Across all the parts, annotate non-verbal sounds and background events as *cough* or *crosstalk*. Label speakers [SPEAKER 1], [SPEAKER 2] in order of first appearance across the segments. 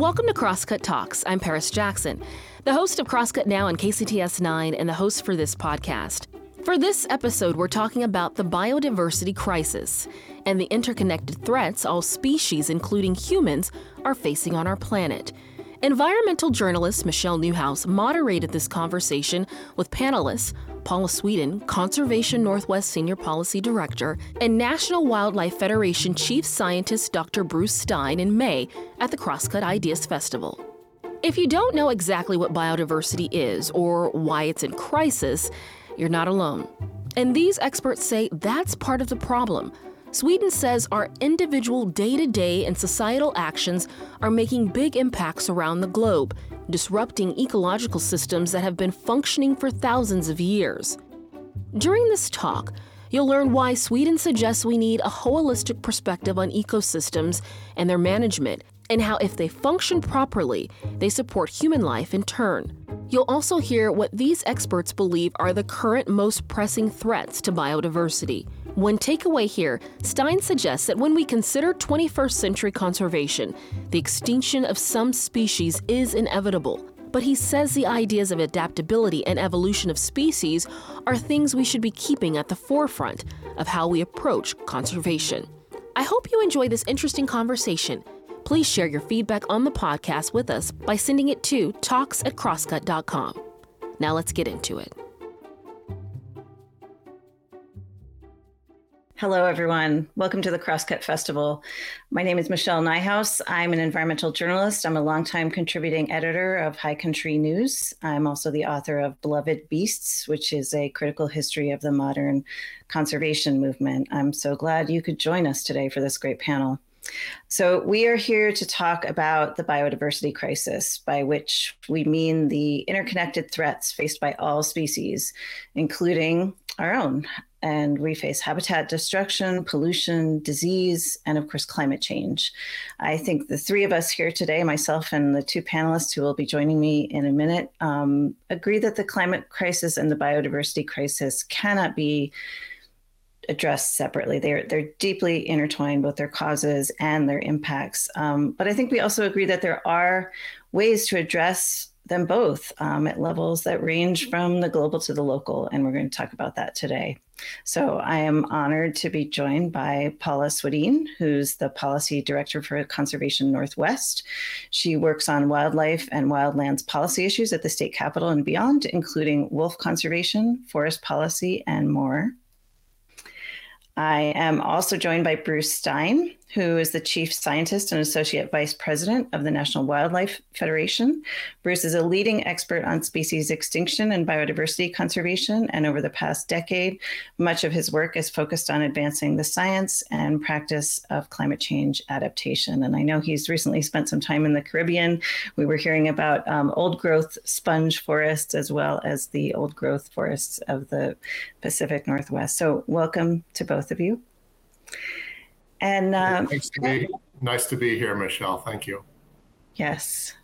[SPEAKER 1] Welcome to Crosscut Talks. I'm Paris Jackson, the host of Crosscut Now on KCTS 9 and the host for this podcast. For this episode, we're talking about the biodiversity crisis and the interconnected threats all species, including humans, are facing on our planet. Environmental journalist Michelle Nijhuis moderated this conversation with panelists Paula Swedeen, Conservation Northwest Senior Policy Director, and National Wildlife Federation Chief Scientist Dr. Bruce Stein in May at the Crosscut Ideas Festival. If you don't know exactly what biodiversity is or why it's in crisis, you're not alone. And these experts say that's part of the problem. Swedeen says our individual day to day and societal actions are making big impacts around the globe, disrupting ecological systems that have been functioning for thousands of years. During this talk, you'll learn why Swedeen suggests we need a holistic perspective on ecosystems and their management, and how, if they function properly, they support human life in turn. You'll also hear what these experts believe are the current most pressing threats to biodiversity. One takeaway here Stein suggests that when we consider 21st century conservation, the extinction of some species is inevitable. But he says the ideas of adaptability and evolution of species are things we should be keeping at the forefront of how we approach conservation. I hope you enjoy this interesting conversation. Please share your feedback on the podcast with us by sending it to talks at crosscut.com. Now let's get into it.
[SPEAKER 2] Hello, everyone. Welcome to the Crosscut Festival. My name is Michelle Nijhuis. I'm an environmental journalist. I'm a longtime contributing editor of High Country News. I'm also the author of Beloved Beasts, which is a critical history of the modern conservation movement. I'm so glad you could join us today for this great panel. So, we are here to talk about the biodiversity crisis, by which we mean the interconnected threats faced by all species, including our own and we face habitat destruction, pollution, disease, and of course, climate change. I think the three of us here today, myself and the two panelists who will be joining me in a minute, um, agree that the climate crisis and the biodiversity crisis cannot be addressed separately. They're they're deeply intertwined, both their causes and their impacts. Um, but I think we also agree that there are ways to address them both um, at levels that range from the global to the local. And we're going to talk about that today. So I am honored to be joined by Paula Swedeen, who's the Policy Director for Conservation Northwest. She works on wildlife and wildlands policy issues at the state capitol and beyond, including wolf conservation, forest policy, and more. I am also joined by Bruce Stein, who is the chief scientist and associate vice president of the National Wildlife Federation. Bruce is a leading expert on species extinction and biodiversity conservation, and over the past decade, much of his work is focused on advancing the science and practice of climate change adaptation. And I know he's recently spent some time in the Caribbean. We were hearing about um, old growth sponge forests as well as the old growth forests of the Pacific Northwest. So, welcome to both of you. And
[SPEAKER 3] um, nice, to be, nice to be here, Michelle. Thank you.
[SPEAKER 2] Yes.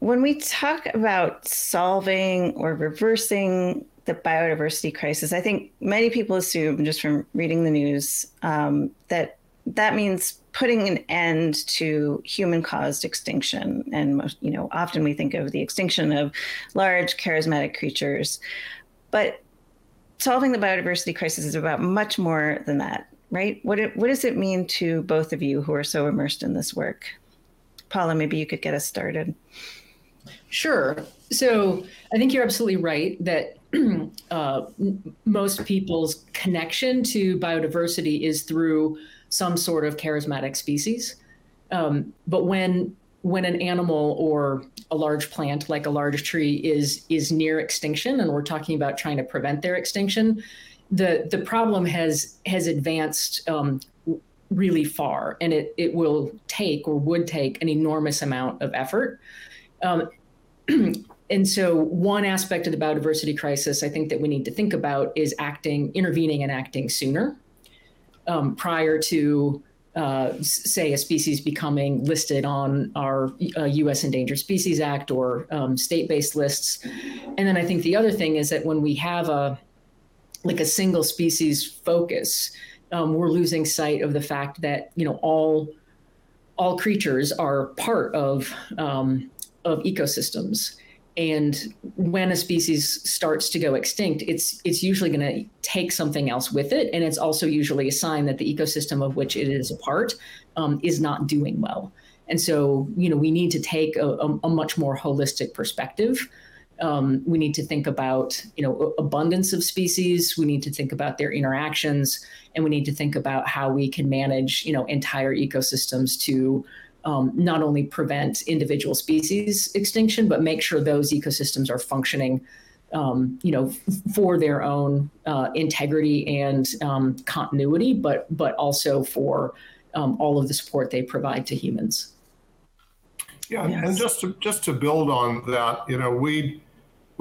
[SPEAKER 2] When we talk about solving or reversing the biodiversity crisis, I think many people assume, just from reading the news, um, that that means putting an end to human-caused extinction. And most, you know, often we think of the extinction of large, charismatic creatures, but solving the biodiversity crisis is about much more than that right? What it, what does it mean to both of you who are so immersed in this work? Paula, maybe you could get us started.
[SPEAKER 4] Sure. So I think you're absolutely right that *clears throat* uh, most people's connection to biodiversity is through some sort of charismatic species. Um, but when when an animal or a large plant like a large tree is is near extinction and we're talking about trying to prevent their extinction the the problem has has advanced um, really far, and it it will take or would take an enormous amount of effort. Um, *clears throat* and so, one aspect of the biodiversity crisis I think that we need to think about is acting, intervening, and acting sooner um, prior to. Uh, say a species becoming listed on our uh, U.S. Endangered Species Act or um, state-based lists, and then I think the other thing is that when we have a like a single species focus, um, we're losing sight of the fact that you know all all creatures are part of um, of ecosystems. And when a species starts to go extinct, it's it's usually going to take something else with it, and it's also usually a sign that the ecosystem of which it is a part um, is not doing well. And so, you know, we need to take a, a, a much more holistic perspective um, we need to think about you know abundance of species we need to think about their interactions and we need to think about how we can manage you know entire ecosystems to um, not only prevent individual species extinction but make sure those ecosystems are functioning um, you know f- for their own uh, integrity and um, continuity but but also for um, all of the support they provide to humans
[SPEAKER 3] yeah, yes. and just to just to build on that, you know, we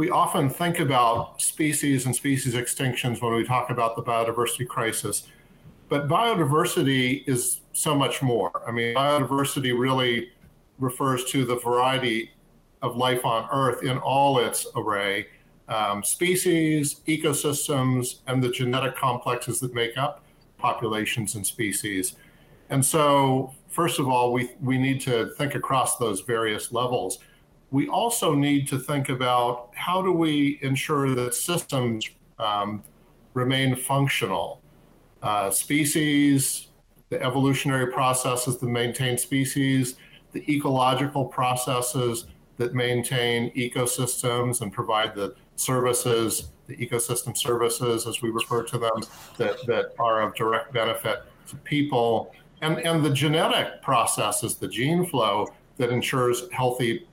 [SPEAKER 3] we often think about species and species extinctions when we talk about the biodiversity crisis, but biodiversity is so much more. I mean, biodiversity really refers to the variety of life on Earth in all its array. Um, species, ecosystems, and the genetic complexes that make up populations and species. And so, first of all, we, we need to think across those various levels. We also need to think about how do we ensure that systems um, remain functional. Uh, species, the evolutionary processes that maintain species, the ecological processes that maintain ecosystems and provide the services, the ecosystem services, as we refer to them, that, that are of direct benefit to people and, and the genetic processes, the gene flow that ensures healthy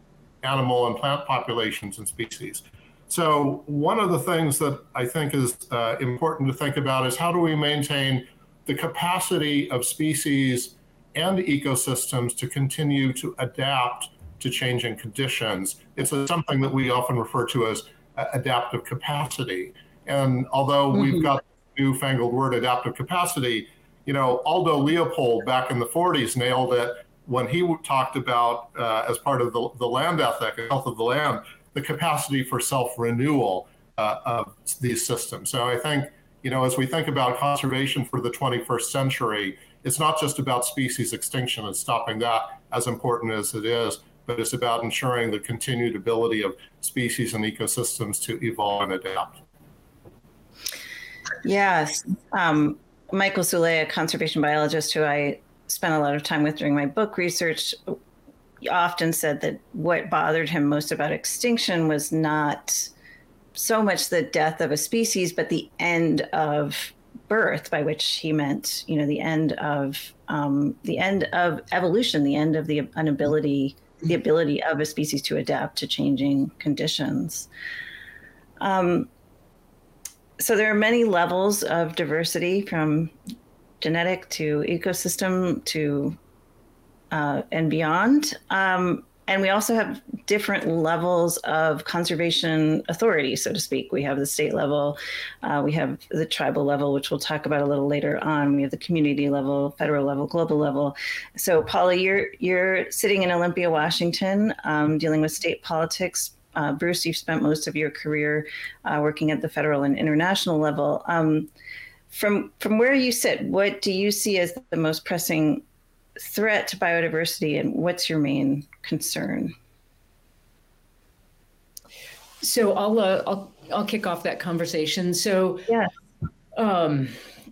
[SPEAKER 3] animal and plant populations and species. So, one of the things that I think is uh, important to think about is how do we maintain the capacity of species and ecosystems to continue to adapt to changing conditions. It's a, something that we often refer to as uh, adaptive capacity. And although mm-hmm. we've got the newfangled word adaptive capacity, you know, Aldo Leopold back in the 40s nailed it when he talked about, uh, as part of the, the land ethic, health of the land, the capacity for self renewal uh, of these systems. So I think, you know, as we think about conservation for the 21st century, it's not just about species extinction and stopping that, as important as it is, but it's about ensuring the continued ability of species and ecosystems to evolve and adapt.
[SPEAKER 2] Yes. Um, Michael Soule, a conservation biologist who I spent a lot of time with during my book research, often said that what bothered him most about extinction was not so much the death of a species, but the end of birth, by which he meant, you know, the end of um, the end of evolution, the end of the inability, the ability of a species to adapt to changing conditions. Um, so there are many levels of diversity from genetic to ecosystem to uh, and beyond. Um, and we also have different levels of conservation authority, so to speak. We have the state level, uh, we have the tribal level, which we'll talk about a little later on. We have the community level, federal level, global level. So, Paula, you're you're sitting in Olympia, Washington, um, dealing with state politics, uh, Bruce, you've spent most of your career uh, working at the federal and international level. Um, from from where you sit, what do you see as the most pressing threat to biodiversity, and what's your main concern?
[SPEAKER 4] So I'll uh, I'll I'll kick off that conversation. So
[SPEAKER 2] yeah,
[SPEAKER 4] um,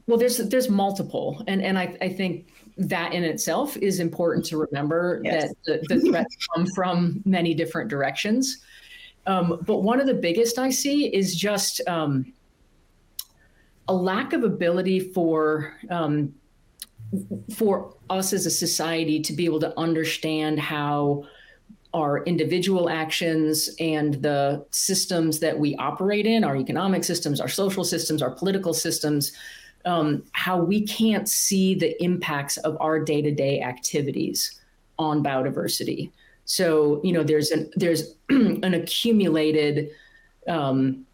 [SPEAKER 4] well, there's there's multiple, and and I I think that in itself is important to remember yes. that the, the threats *laughs* come from many different directions. Um, but one of the biggest I see is just um, a lack of ability for um, for us as a society to be able to understand how our individual actions and the systems that we operate in, our economic systems, our social systems, our political systems, um, how we can't see the impacts of our day-to-day activities on biodiversity. So you know, there's an there's *clears throat* an accumulated um,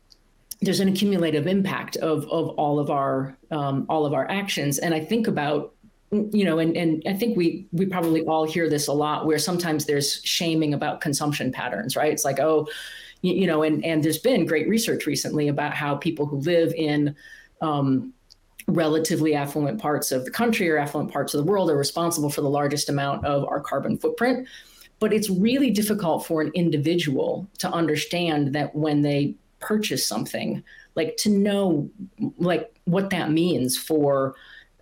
[SPEAKER 4] there's an accumulative impact of of all of our um, all of our actions, and I think about you know, and and I think we we probably all hear this a lot, where sometimes there's shaming about consumption patterns, right? It's like, oh, you know, and and there's been great research recently about how people who live in um, relatively affluent parts of the country or affluent parts of the world are responsible for the largest amount of our carbon footprint. But it's really difficult for an individual to understand that when they purchase something, like to know like what that means for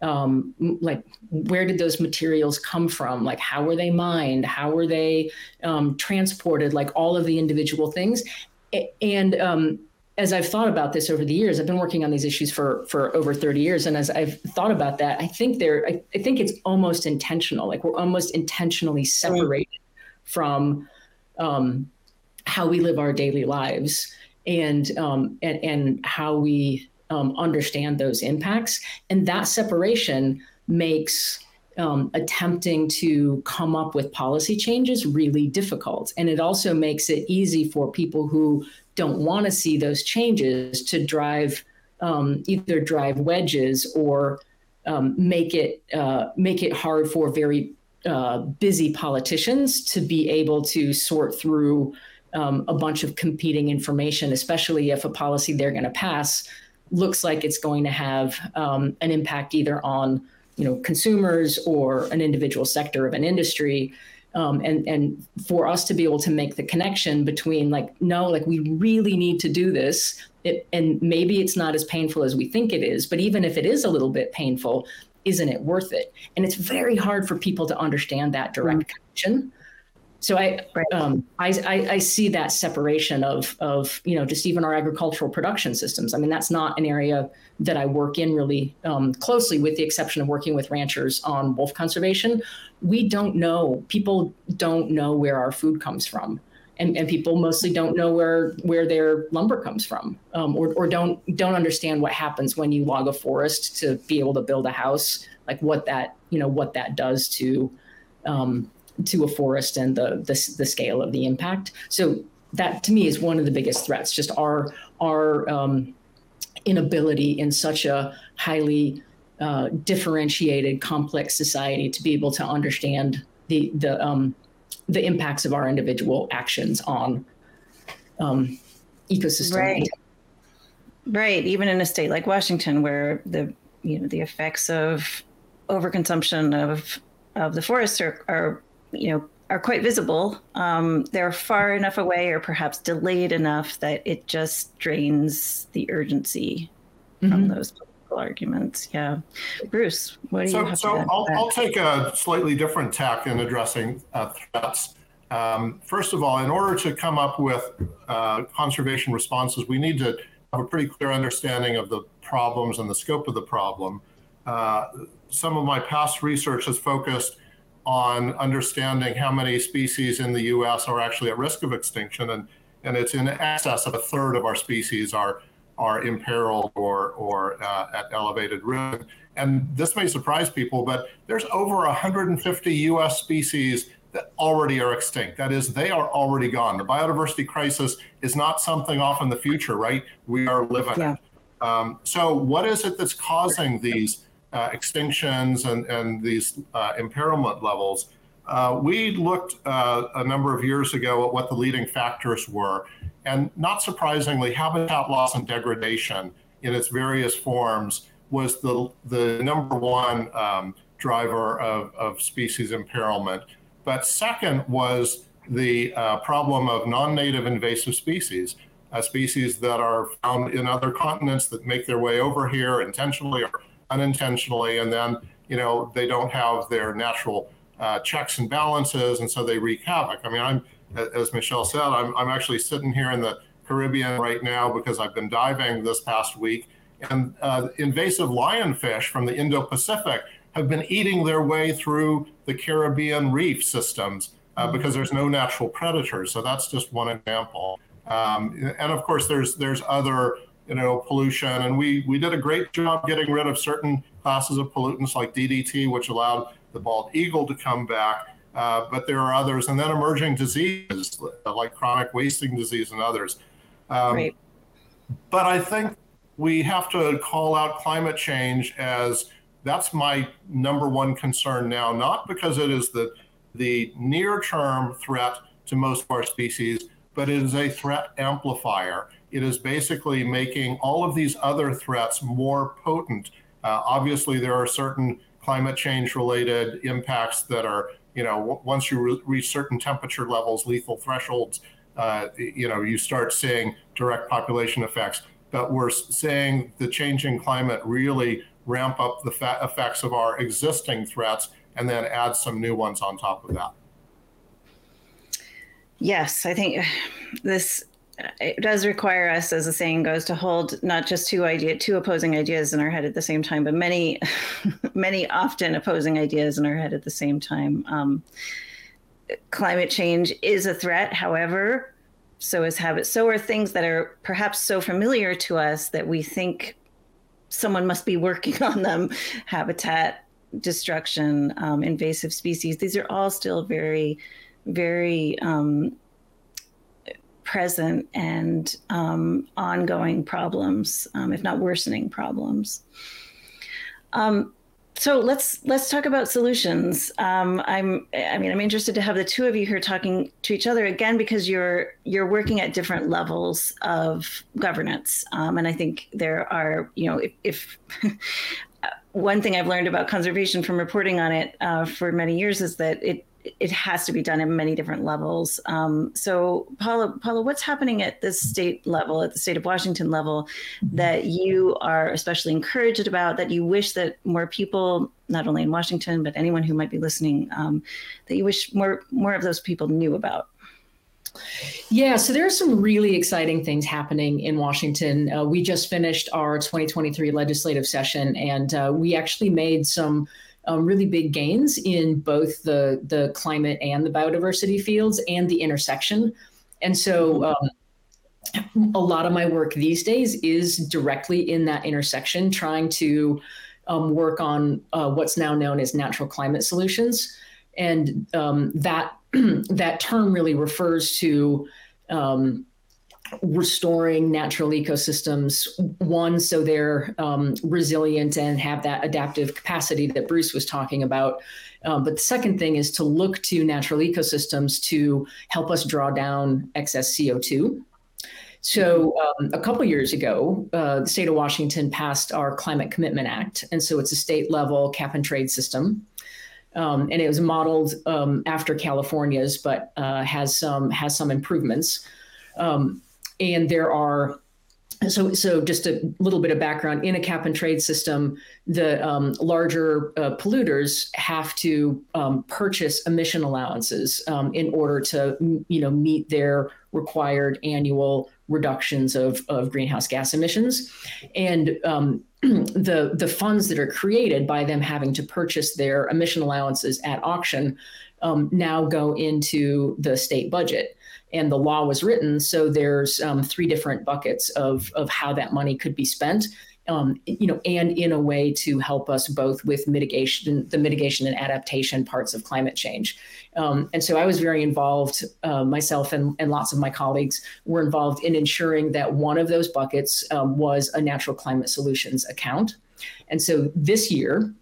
[SPEAKER 4] um, like where did those materials come from? Like how were they mined? How were they um, transported? Like all of the individual things. And um, as I've thought about this over the years, I've been working on these issues for for over 30 years. And as I've thought about that, I think they're I, I think it's almost intentional. Like we're almost intentionally separated from um, how we live our daily lives and um, and, and how we um, understand those impacts. And that separation makes um, attempting to come up with policy changes really difficult. And it also makes it easy for people who don't want to see those changes to drive um, either drive wedges or um, make it uh, make it hard for very uh, busy politicians to be able to sort through um, a bunch of competing information, especially if a policy they're going to pass looks like it's going to have um, an impact either on you know consumers or an individual sector of an industry. Um, and and for us to be able to make the connection between like no like we really need to do this it, and maybe it's not as painful as we think it is but even if it is a little bit painful isn't it worth it? And it's very hard for people to understand that direct mm. connection so I, right. um, I, I, I, see that separation of, of, you know, just even our agricultural production systems. I mean, that's not an area that I work in really um, closely, with the exception of working with ranchers on wolf conservation. We don't know. People don't know where our food comes from, and, and people mostly don't know where where their lumber comes from, um, or, or don't don't understand what happens when you log a forest to be able to build a house. Like what that you know what that does to um, to a forest and the, the, the scale of the impact. So that to me is one of the biggest threats. Just our our um, inability in such a highly uh, differentiated, complex society to be able to understand the the um, the impacts of our individual actions on um, ecosystem.
[SPEAKER 2] Right. Right. Even in a state like Washington, where the you know the effects of overconsumption of of the forests are, are you know, are quite visible. Um, they're far enough away or perhaps delayed enough that it just drains the urgency mm-hmm. from those political arguments. Yeah. Bruce, what do so, you have
[SPEAKER 3] so
[SPEAKER 2] to
[SPEAKER 3] I'll, I'll, take a slightly different tack in addressing uh, threats. Um, first of all, in order to come up with uh, conservation responses, we need to have a pretty clear understanding of the problems and the scope of the problem. Uh, some of my past research has focused on understanding how many species in the US are actually at risk of extinction. And, and it's in excess of a third of our species are, are imperiled or, or uh, at elevated risk. And this may surprise people, but there's over 150 US species that already are extinct. That is, they are already gone. The biodiversity crisis is not something off in the future, right? We are living yeah. it. Um, so, what is it that's causing these uh, extinctions and, and these uh, imperilment levels, uh, we looked uh, a number of years ago at what the leading factors were. And not surprisingly, habitat loss and degradation in its various forms was the, the number one um, driver of, of species imperilment. But second was the uh, problem of non native invasive species. Uh, species that are found in other continents that make their way over here intentionally or unintentionally, and then you know they don't have their natural uh, checks and balances, and so they wreak havoc. I mean, I'm as Michelle said, I'm I'm actually sitting here in the Caribbean right now because I've been diving this past week, and uh, invasive lionfish from the Indo-Pacific have been eating their way through the Caribbean reef systems uh, mm-hmm. because there's no natural predators. So that's just one example. Um, and of course, there's there's other you know, pollution. And we, we did a great job getting rid of certain classes of pollutants like DDT, which allowed the bald eagle to come back. Uh, but there are others, and then emerging diseases like chronic wasting disease and others. Um, right. But I think we have to call out climate change as that's my number one concern now, not because it is the, the near term threat to most of our species, but it is a threat amplifier. It is basically making all of these other threats more potent. Uh, obviously, there are certain climate change related impacts that are, you know, once you re- reach certain temperature levels, lethal thresholds, uh, you know, you start seeing direct population effects. But we're saying the changing climate really ramp up the fa- effects of our existing threats and then add some new ones on top of that.
[SPEAKER 2] Yes, I think *sighs* this it does require us, as the saying goes, to hold not just two idea, two opposing ideas in our head at the same time, but many, *laughs* many often opposing ideas in our head at the same time. Um, climate change is a threat, however, so is habit. So are things that are perhaps so familiar to us that we think someone must be working *laughs* on them. Habitat destruction, um, invasive species. These are all still very, very um, present and um, ongoing problems, um, if not worsening problems. Um, so let's let's talk about solutions. Um, I'm I mean I'm interested to have the two of you here talking to each other again because you're you're working at different levels of governance, um, and I think there are you know if, if *laughs* one thing I've learned about conservation from reporting on it uh, for many years is that it it has to be done at many different levels. Um, so, Paula, Paula, what's happening at the state level, at the state of Washington level, that you are especially encouraged about, that you wish that more people, not only in Washington but anyone who might be listening, um, that you wish more more of those people knew about?
[SPEAKER 4] Yeah, so there are some really exciting things happening in Washington. Uh, we just finished our 2023 legislative session, and uh, we actually made some um, really big gains in both the the climate and the biodiversity fields and the intersection. And so um, a lot of my work these days is directly in that intersection, trying to um, work on uh, what's now known as natural climate solutions. And um, that *clears throat* that term really refers to um, restoring natural ecosystems one so they're um, resilient and have that adaptive capacity that bruce was talking about. Um, but the second thing is to look to natural ecosystems to help us draw down excess co2 so um, a couple years ago uh, the state of washington passed our climate commitment act and so it's a state level cap and trade system. Um, and it was modeled um, after california's but uh, has some has some improvements. Um, and there are so, so just a little bit of background in a cap and trade system, the um, larger uh, polluters have to um, purchase emission allowances um, in order to, you know, meet their required annual reductions of, of greenhouse gas emissions, and um, *clears throat* the the funds that are created by them having to purchase their emission allowances at auction um, now go into the state budget and the law was written. So there's um, three different buckets of of how that money could be spent. Um, you know, and in a way to help us both with mitigation, the mitigation and adaptation parts of climate change. Um, and so I was very involved, uh, myself and, and lots of my colleagues were involved in ensuring that one of those buckets um, was a natural climate solutions account. And so this year,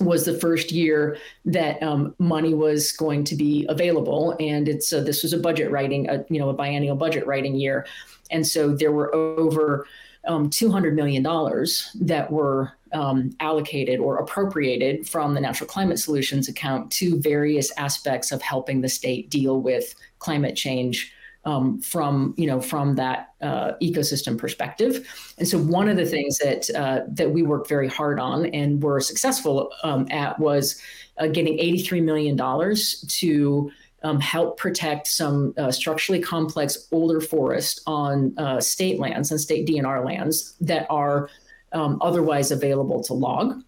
[SPEAKER 4] was the first year that um, money was going to be available, and it's uh, this was a budget writing, a, you know, a biennial budget writing year, and so there were over um, two hundred million dollars that were um, allocated or appropriated from the Natural Climate Solutions account to various aspects of helping the state deal with climate change um, from you know from that uh, ecosystem perspective. And so one of the things that uh, that we worked very hard on and were successful um, at was uh, getting 83 million dollars to um, help protect some uh, structurally complex older forest on uh, state lands and state DNR lands that are um, otherwise available to log.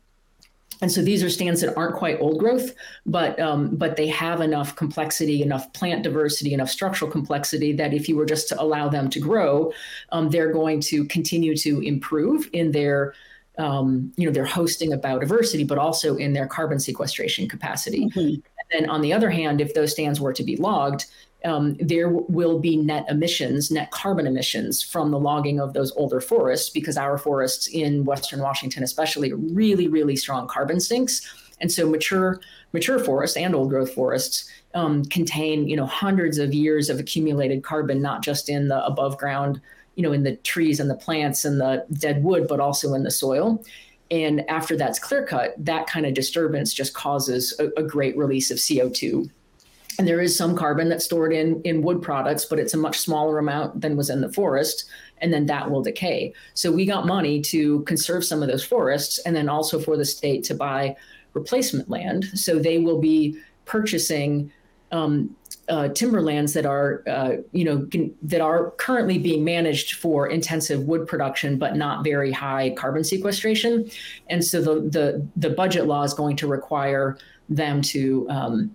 [SPEAKER 4] And so these are stands that aren't quite old growth, but um, but they have enough complexity, enough plant diversity, enough structural complexity that if you were just to allow them to grow, um, they're going to continue to improve in their um, you know their hosting of biodiversity, but also in their carbon sequestration capacity. Mm-hmm. And then on the other hand, if those stands were to be logged, um, there will be net emissions, net carbon emissions from the logging of those older forests, because our forests in Western Washington, especially, are really, really strong carbon sinks. And so mature mature forests and old growth forests um, contain you know hundreds of years of accumulated carbon, not just in the above ground, you know, in the trees and the plants and the dead wood, but also in the soil. And after that's clear cut, that kind of disturbance just causes a, a great release of CO2 and there is some carbon that's stored in in wood products but it's a much smaller amount than was in the forest and then that will decay so we got money to conserve some of those forests and then also for the state to buy replacement land so they will be purchasing um, uh, timberlands that are, uh, you know, can, that are currently being managed for intensive wood production, but not very high carbon sequestration. And so the the the budget law is going to require them to um,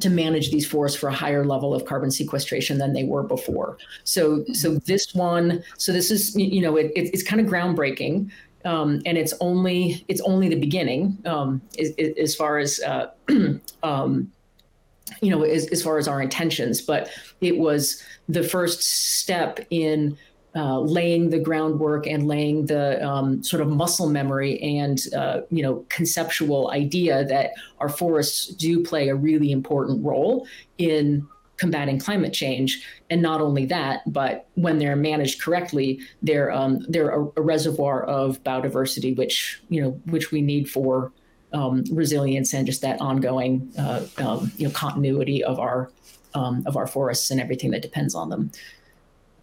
[SPEAKER 4] to manage these forests for a higher level of carbon sequestration than they were before. So, so this one, so this is, you know, it, it's kind of groundbreaking, um, and it's only it's only the beginning um, as, as, far as uh, *clears throat* um, you know, as, as far as our intentions. But it was the first step in uh, laying the groundwork and laying the um, sort of muscle memory and uh, you know conceptual idea that our forests do play a really important role in combating climate change. And not only that, but when they're managed correctly, they're um, they're a, a, reservoir of biodiversity, which you know which we need for um, resilience and just that ongoing uh, um, you know continuity of our um, of our forests and everything that depends on them.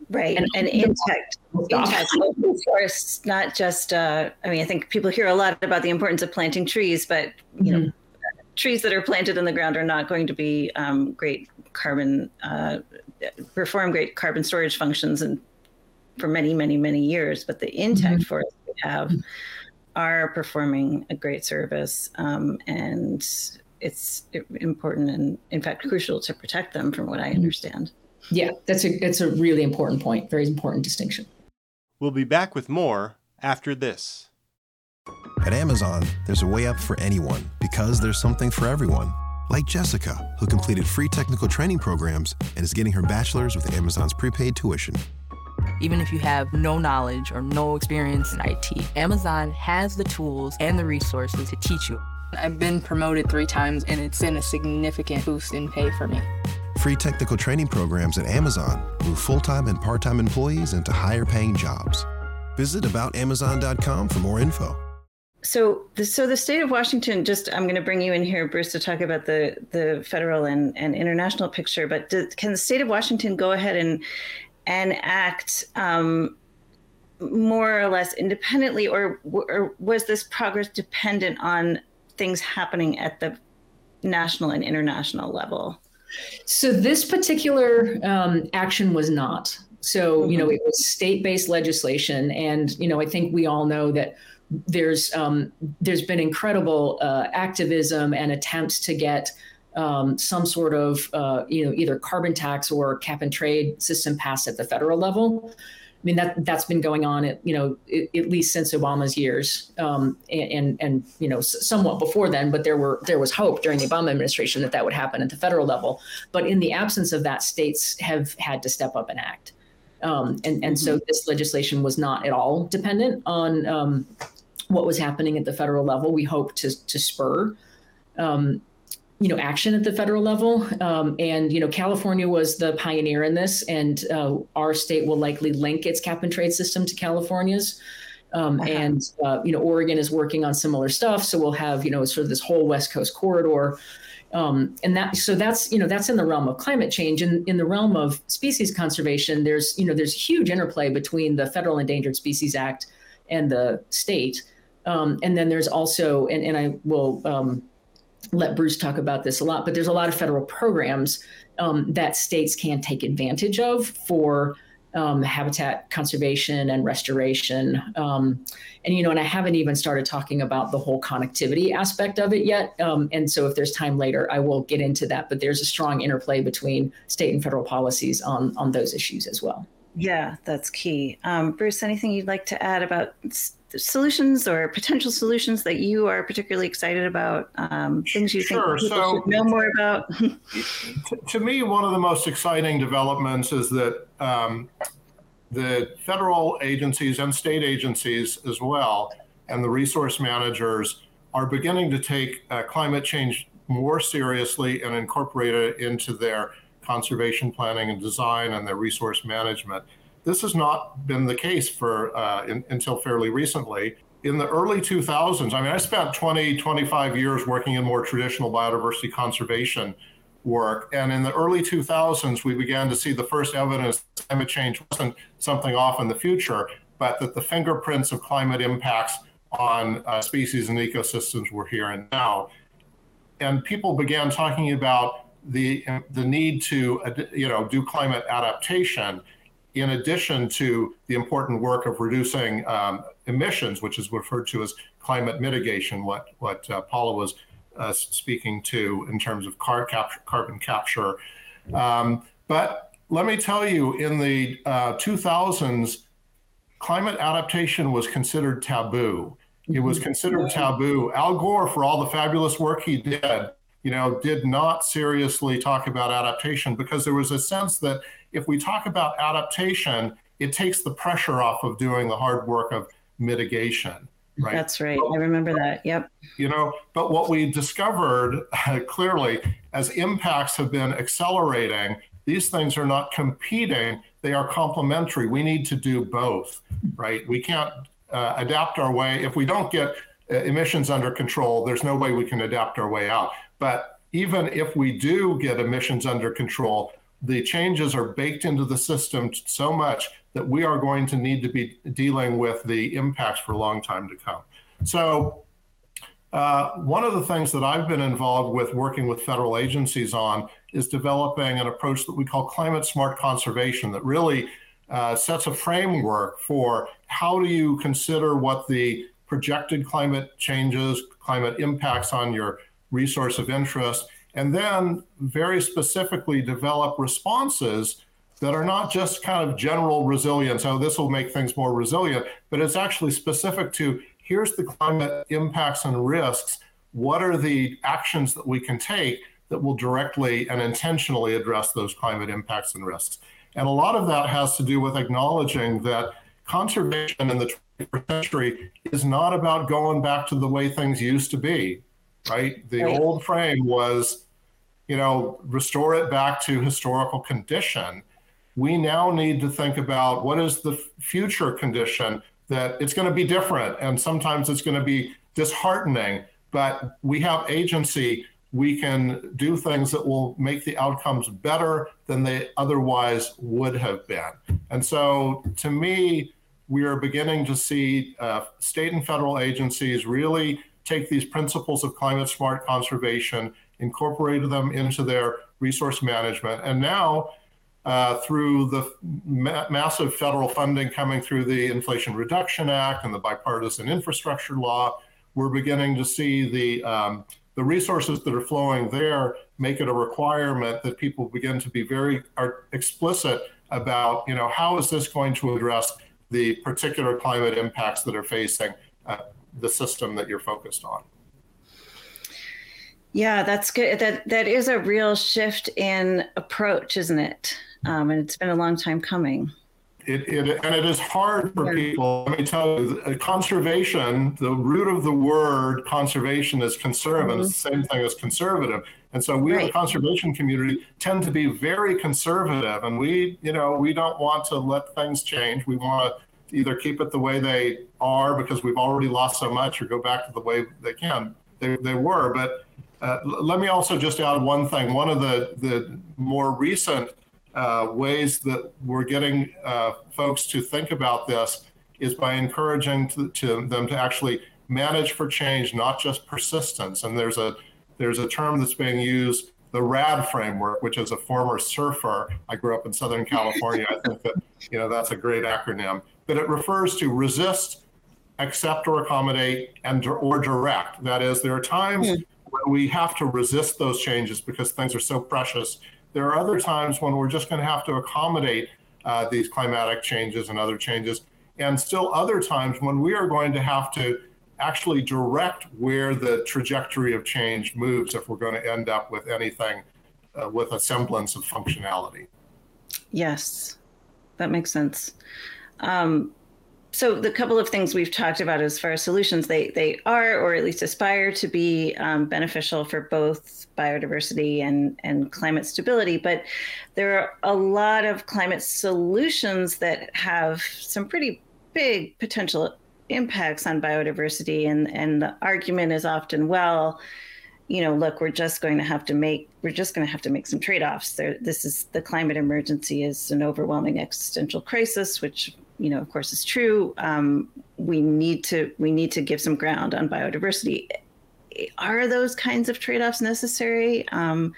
[SPEAKER 2] Right. And, and intact, intact open forests, not just, uh, I mean, I think people hear a lot about the importance of planting trees, but, you mm-hmm. know, trees that are planted in the ground are not going to be um, great carbon, uh, perform great carbon storage functions and for many, many, many years. But the intact mm-hmm. forests we have mm-hmm. are performing a great service. Um, and it's important and, in fact, crucial to protect them, from what I mm-hmm. understand.
[SPEAKER 4] Yeah, that's a that's a really important point. Very important distinction.
[SPEAKER 5] We'll be back with more after this.
[SPEAKER 6] At Amazon, there's a way up for anyone because there's something for everyone. Like Jessica, who completed free technical training programs and is getting her bachelor's with Amazon's prepaid tuition.
[SPEAKER 7] Even if you have no knowledge or no experience in IT, Amazon has the tools and the resources to teach you. I've been promoted three times, and it's been a significant boost in pay for me.
[SPEAKER 6] Free technical training programs at Amazon move full time and part time employees into higher paying jobs. Visit aboutamazon.com for more info.
[SPEAKER 2] So, the, so the state of Washington. Just, I'm going to bring you in here, Bruce, to talk about the the federal and, and international picture. But do, can the state of Washington go ahead and and act um, more or less independently, or, or was this progress dependent on things happening at the national and international level?
[SPEAKER 4] So this particular um, action was not. So mm-hmm. you know, mm-hmm. it was state-based legislation, and you know, I think we all know that there's um, there's been incredible uh, activism and attempts to get um, some sort of uh, you know either carbon tax or cap and trade system passed at the federal level. I mean that that's been going on at you know at, least since Obama's years, um, and, and, and you know somewhat before then. But there were there was hope during the Obama administration that that would happen at the federal level. But in the absence of that, states have had to step up and act. Um, and and mm-hmm. so this legislation was not at all dependent on um, what was happening at the federal level. We hope to to spur um, you know action at the federal level. Um, and you know california was the pioneer in this and uh, our state will likely link its cap and trade system to california's. Um, uh-huh. and uh, you know oregon is working on similar stuff so we'll have you know sort of this whole west coast corridor. Um, and that so that's you know that's in the realm of climate change. And in the realm of species conservation there's you know there's huge interplay between the federal endangered species act and the state. Um, and then there's also and, and i will um, let Bruce talk about this a lot, but there's a lot of federal programs um, that states can take advantage of for um, habitat conservation and restoration. Um, and, you know, and I haven't even started talking about the whole connectivity aspect of it yet. Um, and so if there's time later, I will get into that. But there's a strong interplay between state and federal policies on, on those issues as well.
[SPEAKER 2] Yeah, that's key. Um, Bruce, anything you'd like to add about solutions or potential solutions that you are particularly excited about? Um, things you sure. think people so, should know more about? *laughs*
[SPEAKER 3] to, to, me, one of the most exciting developments is that um, the federal agencies and state agencies as well, and the resource managers are beginning to take uh, climate change more seriously and incorporate it into their conservation planning and design and their resource management. This has not been the case for uh, in, until fairly recently. In the early 2000s, I mean, I spent 20, 25 years working in more traditional biodiversity conservation work. And in the early 2000s, we began to see the first evidence that climate change wasn't something off in the future, but that the fingerprints of climate impacts on uh, species and ecosystems were here and now. And people began talking about the the need to you know do climate adaptation in addition to the important work of reducing um, emissions, which is referred to as climate mitigation, what what uh, Paula was uh, speaking to in terms of car capture, carbon capture. Um, but let me tell you, in the uh, 2000s, climate adaptation was considered taboo. It was considered taboo. Al Gore, for all the fabulous work he did, you know, did not seriously talk about adaptation because there was a sense that if we talk about adaptation, it takes the pressure off of doing the hard work of mitigation. Right.
[SPEAKER 2] That's right. I remember that. Yep.
[SPEAKER 3] You know, but what we discovered uh, clearly as impacts have been accelerating, these things are not competing, they are complementary. We need to do both, right? We can't uh, adapt our way. If we don't get uh, emissions under control, there's no way we can adapt our way out. But even if we do get emissions under control, the changes are baked into the system so much that we are going to need to be dealing with the impacts for a long time to come. So, uh, one of the things that I've been involved with working with federal agencies on is developing an approach that we call climate smart conservation that really uh, sets a framework for how do you consider what the projected climate changes, climate impacts on your resource of interest, and then very specifically develop responses that are not just kind of general resilience, oh, this will make things more resilient, but it's actually specific to here's the climate impacts and risks. What are the actions that we can take that will directly and intentionally address those climate impacts and risks? And a lot of that has to do with acknowledging that conservation in the 21st century is not about going back to the way things used to be, right? The right. old frame was, you know, restore it back to historical condition. We now need to think about what is the future condition that it's going to be different. And sometimes it's going to be disheartening, but we have agency we can do things that will make the outcomes better than they otherwise would have been. And so, to me, we are beginning to see uh, state and federal agencies really take these principles of climate smart conservation, incorporate them into their resource management, and now. Uh, through the ma- massive federal funding coming through the Inflation Reduction Act and the bipartisan infrastructure law, we're beginning to see the um, the resources that are flowing there make it a requirement that people begin to be very explicit about, you know, how is this going to address the particular climate impacts that are facing uh, the system that you're focused on.
[SPEAKER 2] Yeah, that's good. That that is a real shift in approach, isn't it? Um, and it's been a long time coming.
[SPEAKER 3] It, it, and it is hard for people. Let me tell you, uh, conservation, the root of the word conservation is conserve, mm-hmm. it's the same thing as conservative. And so we, right. the conservation community, tend to be very conservative, and we, you know, we don't want to let things change. We want to either keep it the way they are because we've already lost so much, or go back to the way they can they, they were. But uh, let me also just add one thing. One of the the more recent uh, ways that we're getting uh, folks to think about this is by encouraging to, to, them to actually manage for change, not just persistence. And there's a there's a term that's being used, the RAD framework, which is a former surfer. I grew up in Southern *laughs* California. I think that you know that's a great acronym, but it refers to resist, accept or accommodate, and or direct. That is, there are times mm. We have to resist those changes because things are so precious there are other times when we're just going to have to accommodate uh, these climatic changes and other changes, and still other times when we are going to have to actually direct where the trajectory of change moves if we're going to end up with anything uh, with a semblance of functionality.
[SPEAKER 2] Yes, that makes sense. Um, so the couple of things we've talked about as far as solutions, they they are, or at least aspire to be um, beneficial for both biodiversity and and climate stability. But there are a lot of climate solutions that have some pretty big potential impacts on biodiversity, and and the argument is often well you know, look, we're just going to have to make we're just going to have to make some trade-offs. There, this is the climate emergency is an overwhelming existential crisis, which you know, of course, is true. Um, we need to we need to give some ground on biodiversity. Are those kinds of trade-offs necessary? Um,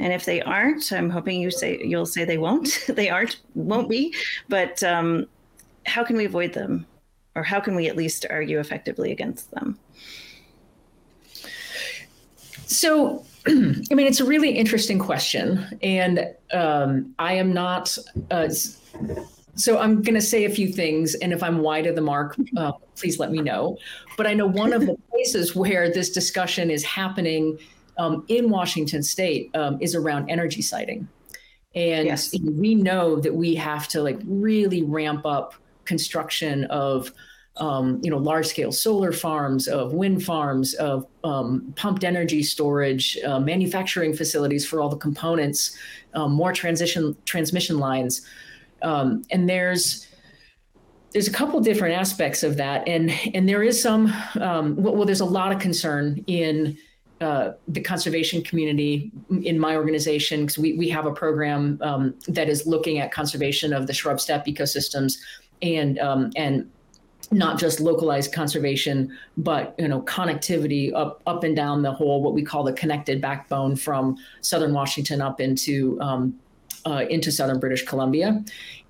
[SPEAKER 2] and if they aren't, I'm hoping you say you'll say they won't. *laughs* they aren't, won't be. But um, how can we avoid them, or how can we at least argue effectively against them?
[SPEAKER 4] So, *clears throat* I mean, it's a really interesting question, and um, I am not. Uh, so I'm going to say a few things, and if I'm wide of the mark, *laughs* uh, please let me know. But I know one of the *laughs* places where this discussion is happening um, in Washington State um, is around energy siting, and yes. we know that we have to like really ramp up construction of um, you know, large scale solar farms, of wind farms, of um, pumped energy storage, uh, manufacturing facilities for all the components, um, more transition transmission lines. Um, and there's there's a couple different aspects of that, and and there is some um, well, well, there's a lot of concern in uh, the conservation community in my organization because we, we have a program um, that is looking at conservation of the shrub steppe ecosystems and um, and not just localized conservation, but you know connectivity up up and down the whole what we call the connected backbone from southern Washington up into um, uh, into southern British Columbia,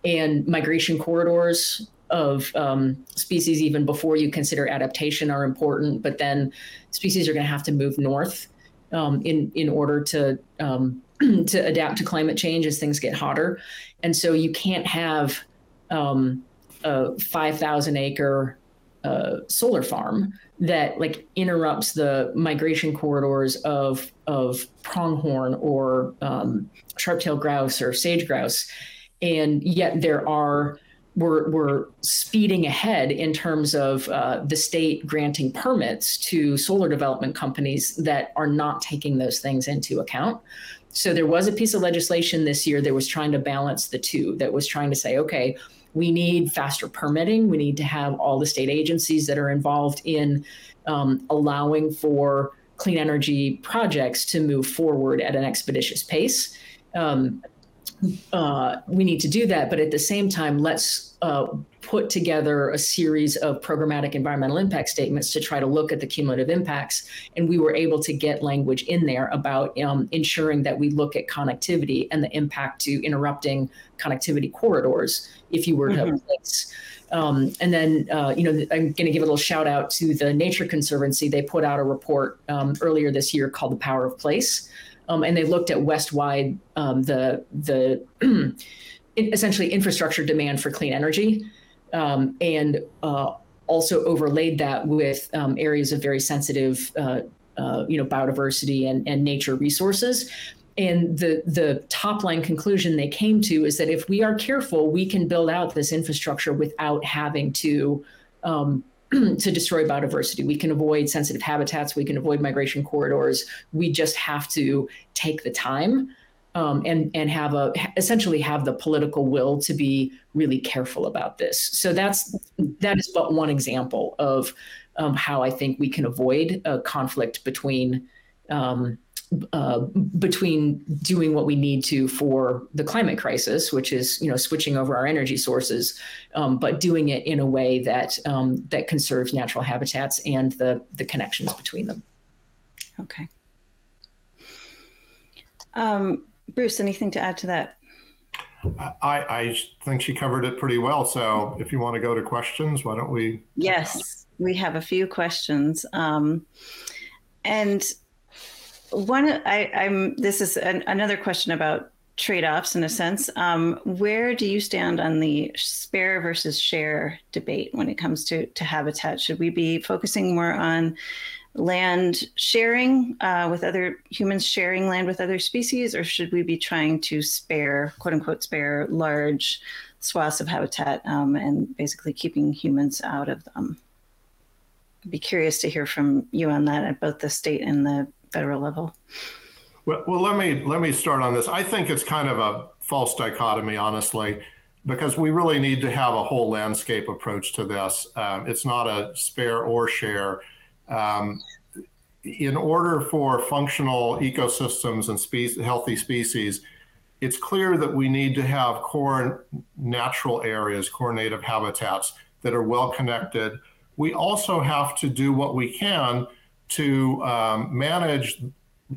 [SPEAKER 4] and migration corridors of um, species even before you consider adaptation are important. But then species are going to have to move north um, in in order to um, *clears throat* to adapt to climate change as things get hotter, and so you can't have um, a 5,000 acre uh, solar farm that like interrupts the migration corridors of of pronghorn or um, sharp-tailed grouse or sage grouse, and yet there are we're, we're speeding ahead in terms of uh, the state granting permits to solar development companies that are not taking those things into account. So there was a piece of legislation this year that was trying to balance the two, that was trying to say, okay, we need faster permitting. We need to have all the state agencies that are involved in um, allowing for clean energy projects to move forward at an expeditious pace. Um, uh, we need to do that, but at the same time, let's uh, put together a series of programmatic environmental impact statements to try to look at the cumulative impacts. And we were able to get language in there about um, ensuring that we look at connectivity and the impact to interrupting connectivity corridors if you were to mm-hmm. place. Um, and then, uh, you know, I'm going to give a little shout out to the Nature Conservancy. They put out a report um, earlier this year called The Power of Place. Um, and they looked at West-wide um, the the *clears throat* essentially infrastructure demand for clean energy, um, and uh, also overlaid that with um, areas of very sensitive, uh, uh, you know, biodiversity and, and nature resources. And the the top line conclusion they came to is that if we are careful, we can build out this infrastructure without having to um, *clears throat* to destroy biodiversity. We can avoid sensitive habitats. We can avoid migration corridors. We just have to take the time um, and and have a essentially have the political will to be really careful about this. So that's that is but one example of um, how I think we can avoid a conflict between um, uh, between doing what we need to for the climate crisis, which is you know switching over our energy sources, um, but doing it in a way that um, that conserves natural habitats and the the connections between them.
[SPEAKER 2] Okay. Um, Bruce, anything to add to that?
[SPEAKER 3] I, I think she covered it pretty well. So if you want to go to questions, why don't we?
[SPEAKER 2] Yes, we have a few questions. Um, and one, I, am this is an, another question about trade-offs in a sense. Um, where do you stand on the spare versus share debate when it comes to, to habitat? Should we be focusing more on land sharing uh, with other humans sharing land with other species, or should we be trying to spare, quote unquote, spare large swaths of habitat um, and basically keeping humans out of them. I'd be curious to hear from you on that at both the state and the federal level.
[SPEAKER 3] Well, well, let me let me start on this. I think it's kind of a false dichotomy, honestly, because we really need to have a whole landscape approach to this. Um, it's not a spare or share. Um, in order for functional ecosystems and healthy species, it's clear that we need to have core natural areas, core native habitats that are well connected. We also have to do what we can to um, manage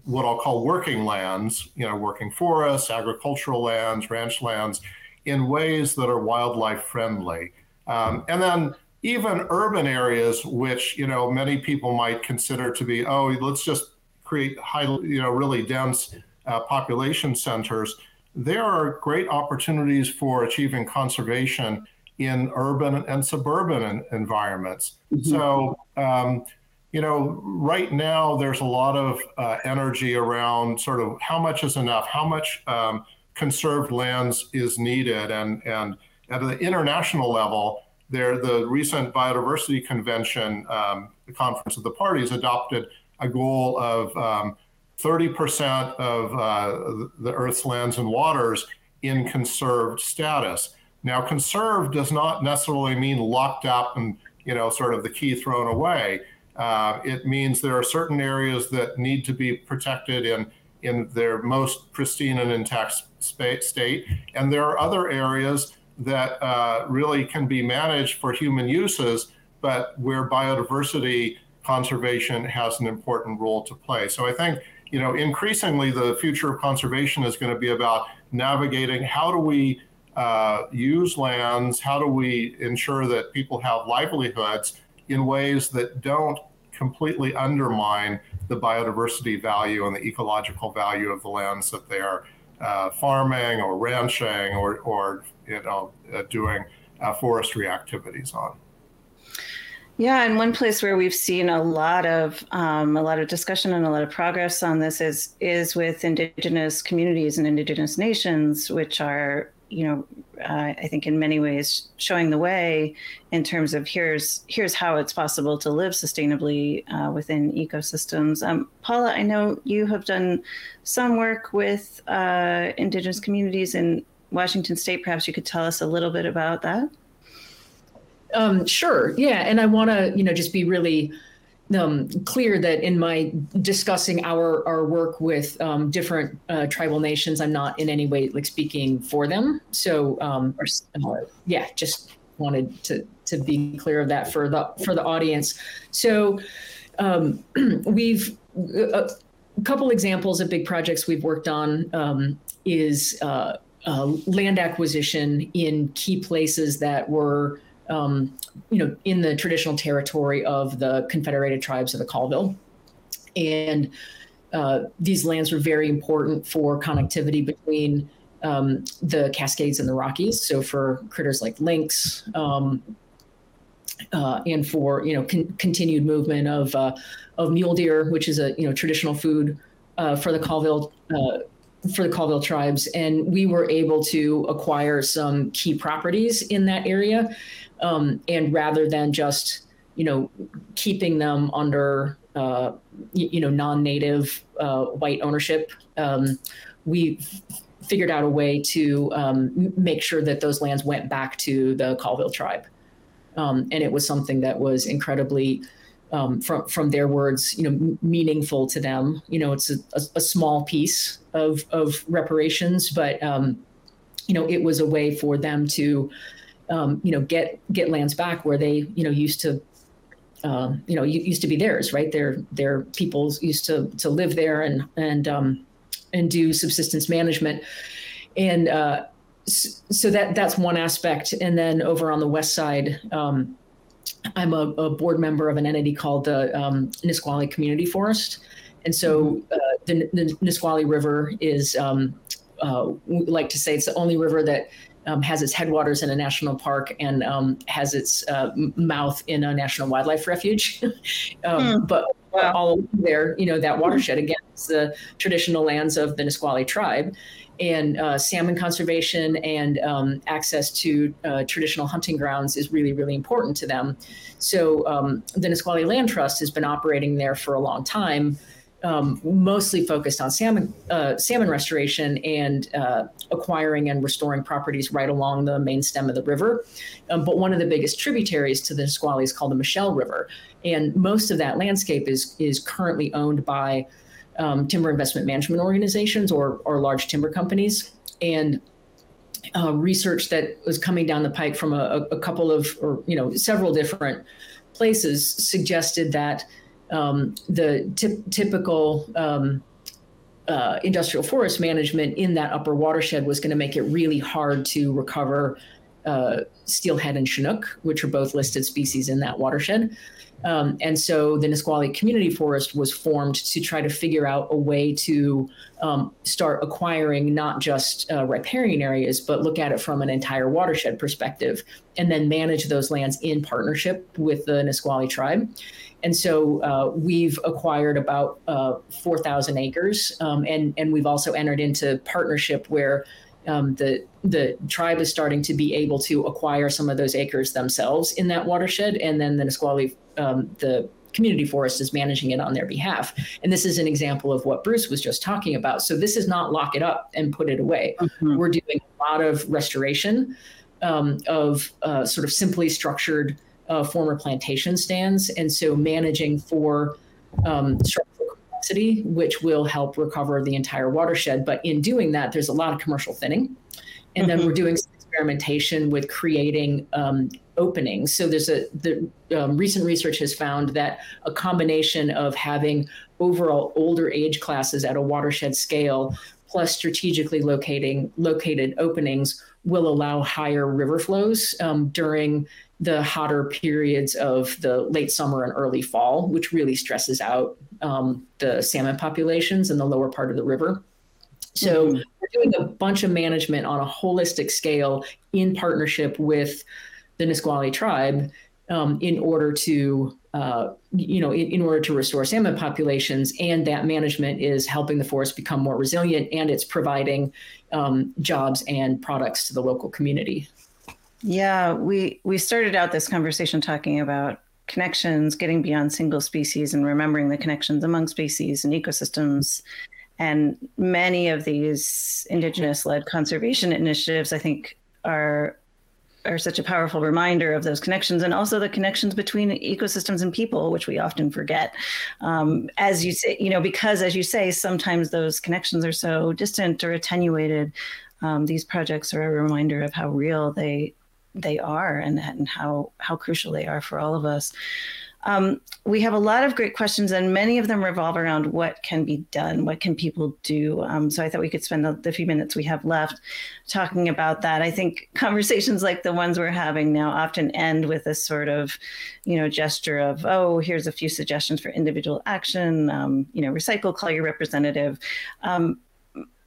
[SPEAKER 3] what I'll call working lands, you know, working forests, agricultural lands, ranch lands, in ways that are wildlife friendly. Um, and then even urban areas, which you know many people might consider to be, oh, let's just create high, you know, really dense uh, population centers. There are great opportunities for achieving conservation in urban and suburban environments. Mm-hmm. So, um, you know, right now there's a lot of uh, energy around sort of how much is enough, how much um, conserved lands is needed, and and at the international level, there, the recent biodiversity convention, um, the conference of the parties, adopted a goal of um, 30% of uh, the Earth's lands and waters in conserved status. Now, conserved does not necessarily mean locked up and you know sort of the key thrown away. Uh, it means there are certain areas that need to be protected in in their most pristine and intact state, and there are other areas that uh, really can be managed for human uses, but where biodiversity conservation has an important role to play. So I think, you know, increasingly the future of conservation is going to be about navigating how do we uh, use lands, how do we ensure that people have livelihoods in ways that don't completely undermine the biodiversity value and the ecological value of the lands that they're uh, farming or ranching or, or you know, uh, doing uh, forestry activities on.
[SPEAKER 2] Yeah, and one place where we've seen a lot of um, a lot of discussion and a lot of progress on this is is with indigenous communities and indigenous nations, which are you know uh, I think in many ways showing the way in terms of here's here's how it's possible to live sustainably uh, within ecosystems. Um, Paula, I know you have done some work with uh, indigenous communities in Washington State. Perhaps you could tell us a little bit about that.
[SPEAKER 4] Um, sure. Yeah, and I want to you know just be really um, clear that in my discussing our our work with um, different uh, tribal nations, I'm not in any way like speaking for them. So, um, or, uh, yeah, just wanted to to be clear of that for the for the audience. So, um, *clears throat* we've a, a, couple examples of big projects we've worked on um, is uh, uh, land acquisition in key places that were um, you know, in the traditional territory of the Confederated Tribes of the Colville. And uh, these lands were very important for connectivity between um, the Cascades and the Rockies. So for critters like lynx, um, uh, and for you know con- continued movement of uh, of mule deer, which is a you know traditional food uh, for the Colville uh, for the Colville tribes, and we were able to acquire some key properties in that area um, and rather than just you know keeping them under uh, you, you, know non-native uh, white ownership, um, we figured out a way to um, make sure that those lands went back to the Colville tribe, um, and it was something that was incredibly. Um, from from their words, you know, meaningful to them. You know, it's a, a, a small piece of of reparations, but um, you know, it was a way for them to um, you know, get get lands back where they, you know, used to, um, you know, used to be theirs, right? Their their peoples used to to live there and and um, and do subsistence management, and uh, so that that's one aspect. And then over on the west side. Um, I'm a, a, board member of an entity called the um, Nisqually Community Forest, and so mm-hmm. uh, the, the, Nisqually River is, um, uh, we like to say, it's the only river that um, has its headwaters in a national park and um, has its uh, mouth in a national wildlife refuge. *laughs* um, mm. But wow. all there, you know, that watershed again, it's the traditional lands of the Nisqually tribe and uh, salmon conservation and um, access to uh, traditional hunting grounds is really, really important to them. So um, the Nisqually Land Trust has been operating there for a long time, um, mostly focused on salmon uh, salmon restoration and uh, acquiring and restoring properties right along the main stem of the river. Um, but one of the biggest tributaries to the Nisqually is called the Mashel River, and most of that landscape is is currently owned by um, timber investment management organizations or, or large timber companies. And uh, research that was coming down the pike from a, a, couple of, or you know, several different places suggested that um, the typical um, uh, industrial forest management in that upper watershed was going to make it really hard to recover uh, steelhead and chinook, which are both listed species in that watershed. Um, and so the Nisqually Community Forest was formed to try to figure out a way to um, start acquiring not just uh, riparian areas, but look at it from an entire watershed perspective, and then manage those lands in partnership with the Nisqually tribe. And so uh, we've acquired about uh, 4,000 acres, um, and and we've also entered into partnership where um, the the tribe is starting to be able to acquire some of those acres themselves in that watershed, and then the Nisqually, um, the community forest is managing it on their behalf. And this is an example of what Bruce was just talking about. So this is not lock it up and put it away. Mm-hmm. We're doing a lot of restoration um, of uh, sort of simply structured uh, former plantation stands, and so managing for um, complexity, which will help recover the entire watershed. But in doing that, there's a lot of commercial thinning. And mm-hmm. then we're doing experimentation with creating um, openings. So there's a the um, recent research has found that a combination of having overall older age classes at a watershed scale plus strategically locating located openings will allow higher river flows um, during the hotter periods of the late summer and early fall, which really stresses out um, the salmon populations in the lower part of the river. So mm-hmm. we're doing a bunch of management on a holistic scale in partnership with the Nisqually tribe um, in order to, uh, you know, in, in, order to restore salmon populations. And that management is helping the forest become more resilient and it's providing um, jobs and products to the local community.
[SPEAKER 2] Yeah, we we started out this conversation talking about connections, getting beyond single species and remembering the connections among species and ecosystems. And many of these indigenous led conservation initiatives, I think, are are such a powerful reminder of those connections and also the connections between ecosystems and people, which we often forget. Um, as you say, you know, because as you say, sometimes those connections are so distant or attenuated. Um, these projects are a reminder of how real they they are and, and how how crucial they are for all of us. Um, we have a lot of great questions, and many of them revolve around what can be done, what can people do. Um, so I thought we could spend the, the, few minutes we have left talking about that. I think *laughs* conversations like the ones we're having now often end with this sort of, you know, gesture of, oh, here's a few suggestions for individual action. Um, you know, recycle, call your representative.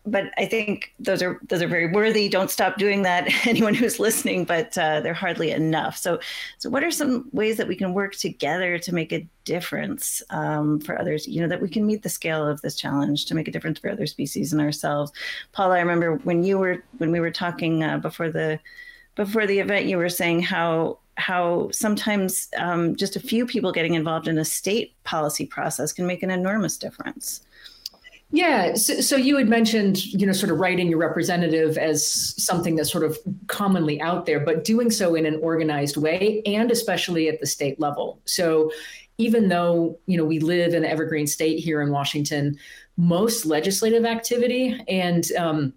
[SPEAKER 2] But I think those are those are very worthy. Don't stop doing that. *laughs* Anyone who's listening, but uh, they're hardly enough. So, so what are some ways that we can work together to make a difference um, for others? You know, that we can meet the scale of this challenge to make a difference for other species and ourselves. Paula, I remember when you were when we were talking uh, before the before the event, you were saying how how sometimes um, just a few people getting involved in a state policy process can make an enormous difference.
[SPEAKER 4] Yeah. So, so, you had mentioned, you know, sort of writing your representative as something that's sort of commonly out there, but doing so in an organized way and especially at the state level. So even though, you know, we live in an evergreen state here in Washington, most legislative activity and um,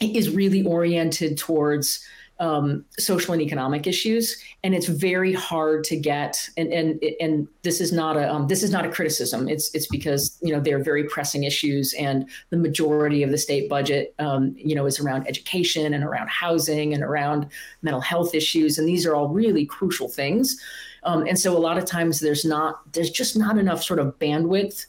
[SPEAKER 4] is really oriented towards um, social and economic issues, and it's very hard to get. And and and this is not a um, this is not a criticism. It's it's because you know they're very pressing issues, and the majority of the state budget, um, you know, is around education and around housing and around mental health issues, and these are all really crucial things. Um, and so a lot of times there's not there's just not enough sort of bandwidth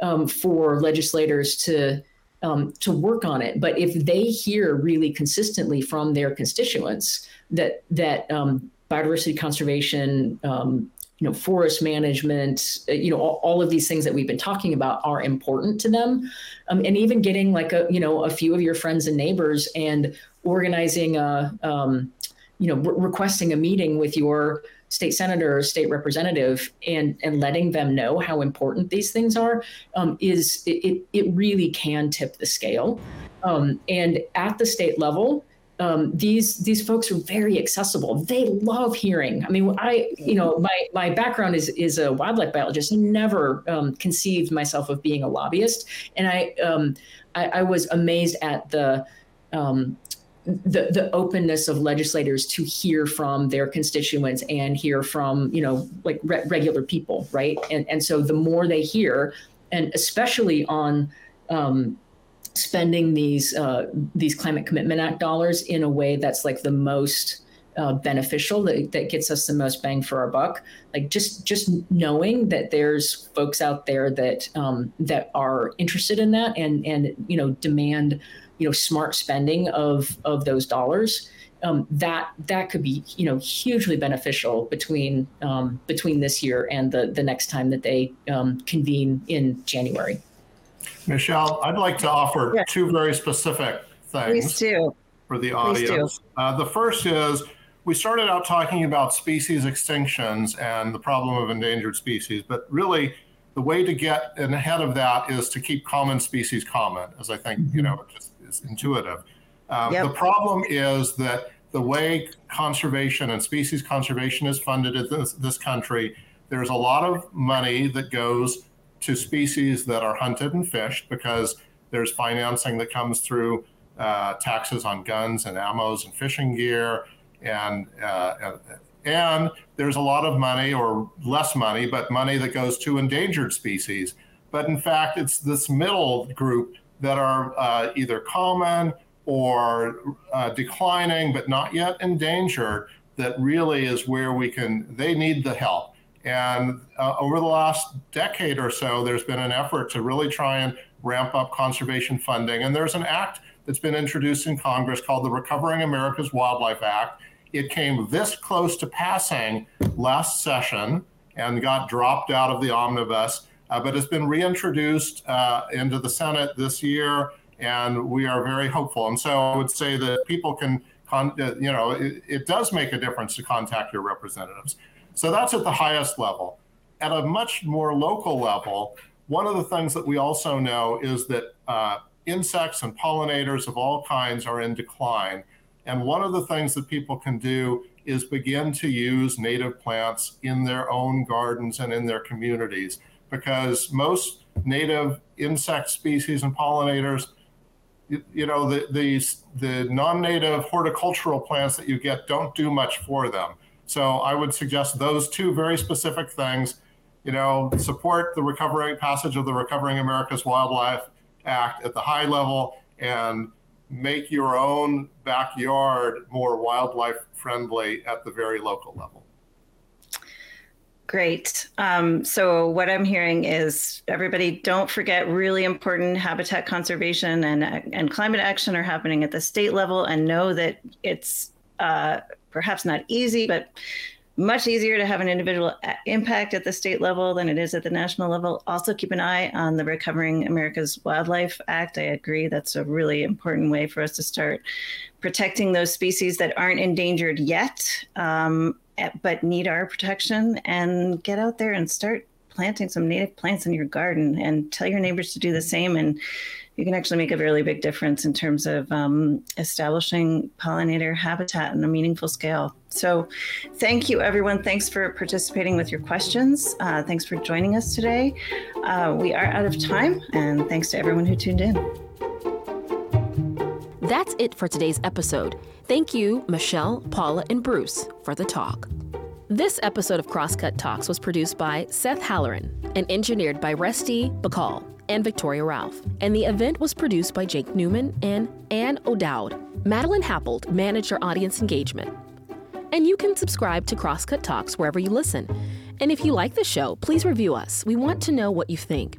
[SPEAKER 4] um, for legislators to um, to work on it. But if they hear really consistently from their constituents that that um, biodiversity conservation um, you know forest management uh, you know all, all, of these things that we've been talking about are important to them um, and even getting like a you know a few of your friends and neighbors and organizing a um, you know re- requesting a meeting with your state senator or state representative and and letting them know how important these things are um, is it, it really can tip the scale um, and at the state level um, these these folks are very accessible. They love hearing. I mean, I you know my my background is is a wildlife biologist. I never um, conceived myself of being a lobbyist, and I um, I, I, was amazed at the. Um, the, the openness of legislators to hear from their constituents and hear from you know like re- regular people right? And and so the more they hear and especially on um, spending these uh, these climate commitment act dollars in a way that's like the most uh, beneficial that, that gets us the most bang for our buck like just just knowing that there's folks out there that um, that are interested in that and and you know demand you know smart spending of of those dollars um, that that could be you know hugely beneficial between um, between this year and the the next time that they um, convene in January.
[SPEAKER 3] Michelle, I'd like to offer yeah. two very specific things for the audience. Uh, the first is we started out talking about species extinctions and the problem of endangered species, but really the way to get ahead of that is to keep common species common, as I think mm-hmm. you know just is intuitive. Um, yep. The problem is that the way conservation and species conservation is funded in this, this country, there's a lot of money that goes to species that are hunted and fished because there's financing that comes through uh, taxes on guns and ammos and fishing gear. And, uh, and there's a lot of money or less money, but money that goes to endangered species. But in fact, it's this middle group that are uh, either common or uh, declining, but not yet endangered, that really is where we can, they need the help. And uh, over the last decade or so, there's been an effort to really try and ramp up conservation funding. And there's an act that's been introduced in Congress called the Recovering America's Wildlife Act. It came this close to passing last session and got dropped out of the omnibus, but it's been reintroduced uh, into the Senate this year, and we are very hopeful. And so I would say that people can, con- uh, you know, it, it does make a difference to contact your representatives. So that's at the highest level. At a much more local level, one of the things that we also know is that uh, insects and pollinators of all kinds are in decline. And one of the things that people can do is begin to use native plants in their own gardens and in their communities because most native insect species and pollinators you, you know the, the, the non-native horticultural plants that you get don't do much for them so I would suggest those two very specific things. You know, support the recovery passage of the Recovering America's Wildlife Act at the high level and make your own backyard more wildlife friendly at the very local level.
[SPEAKER 2] Great. Um, so what I'm hearing is everybody don't forget really important habitat conservation and and climate action are happening at the state level and know that it's uh, perhaps not easy, but much easier to have an individual impact at the state level than it is at the national level. Also, keep an eye on the Recovering America's Wildlife Act. I agree that's a really important way for us to start protecting those species that aren't endangered yet, um, but need our protection, and get out there and start planting some native plants in your garden and tell your neighbors to do the same and you can actually make a really big difference in terms of um, establishing pollinator habitat on a meaningful scale. So, thank you, everyone. Thanks for participating with your questions. Uh, thanks for joining us today. Uh, we are out of time, and thanks to everyone who tuned in.
[SPEAKER 1] That's it for today's episode. Thank you, Michelle, Paula, and Bruce, for the talk. This episode of Crosscut Talks was produced by Seth Halleran and engineered by Resti Bagcal and Viktoria Ralph. And the event was produced by Jake Newman and Anne O'Dowd. Madeline Happold managed our audience engagement. And you can subscribe to Crosscut Talks wherever you listen. And if you like the show, please review us. We want to know what you think.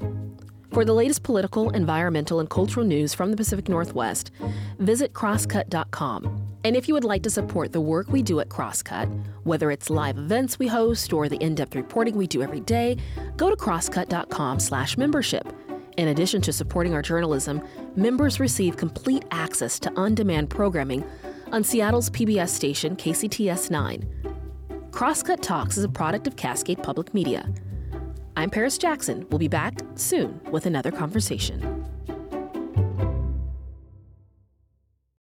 [SPEAKER 1] For the latest political, environmental, and cultural news from the Pacific Northwest, visit crosscut.com. And if you would like to support the work we do at Crosscut, whether it's live events we host or the in-depth reporting we do every day, go to crosscut.com/membership. In addition to supporting our journalism, members receive complete access to on-demand programming on Seattle's PBS station KCTS 9. Crosscut Talks is a product of Cascade Public Media. I'm Paris Jackson. We'll be back soon with another conversation.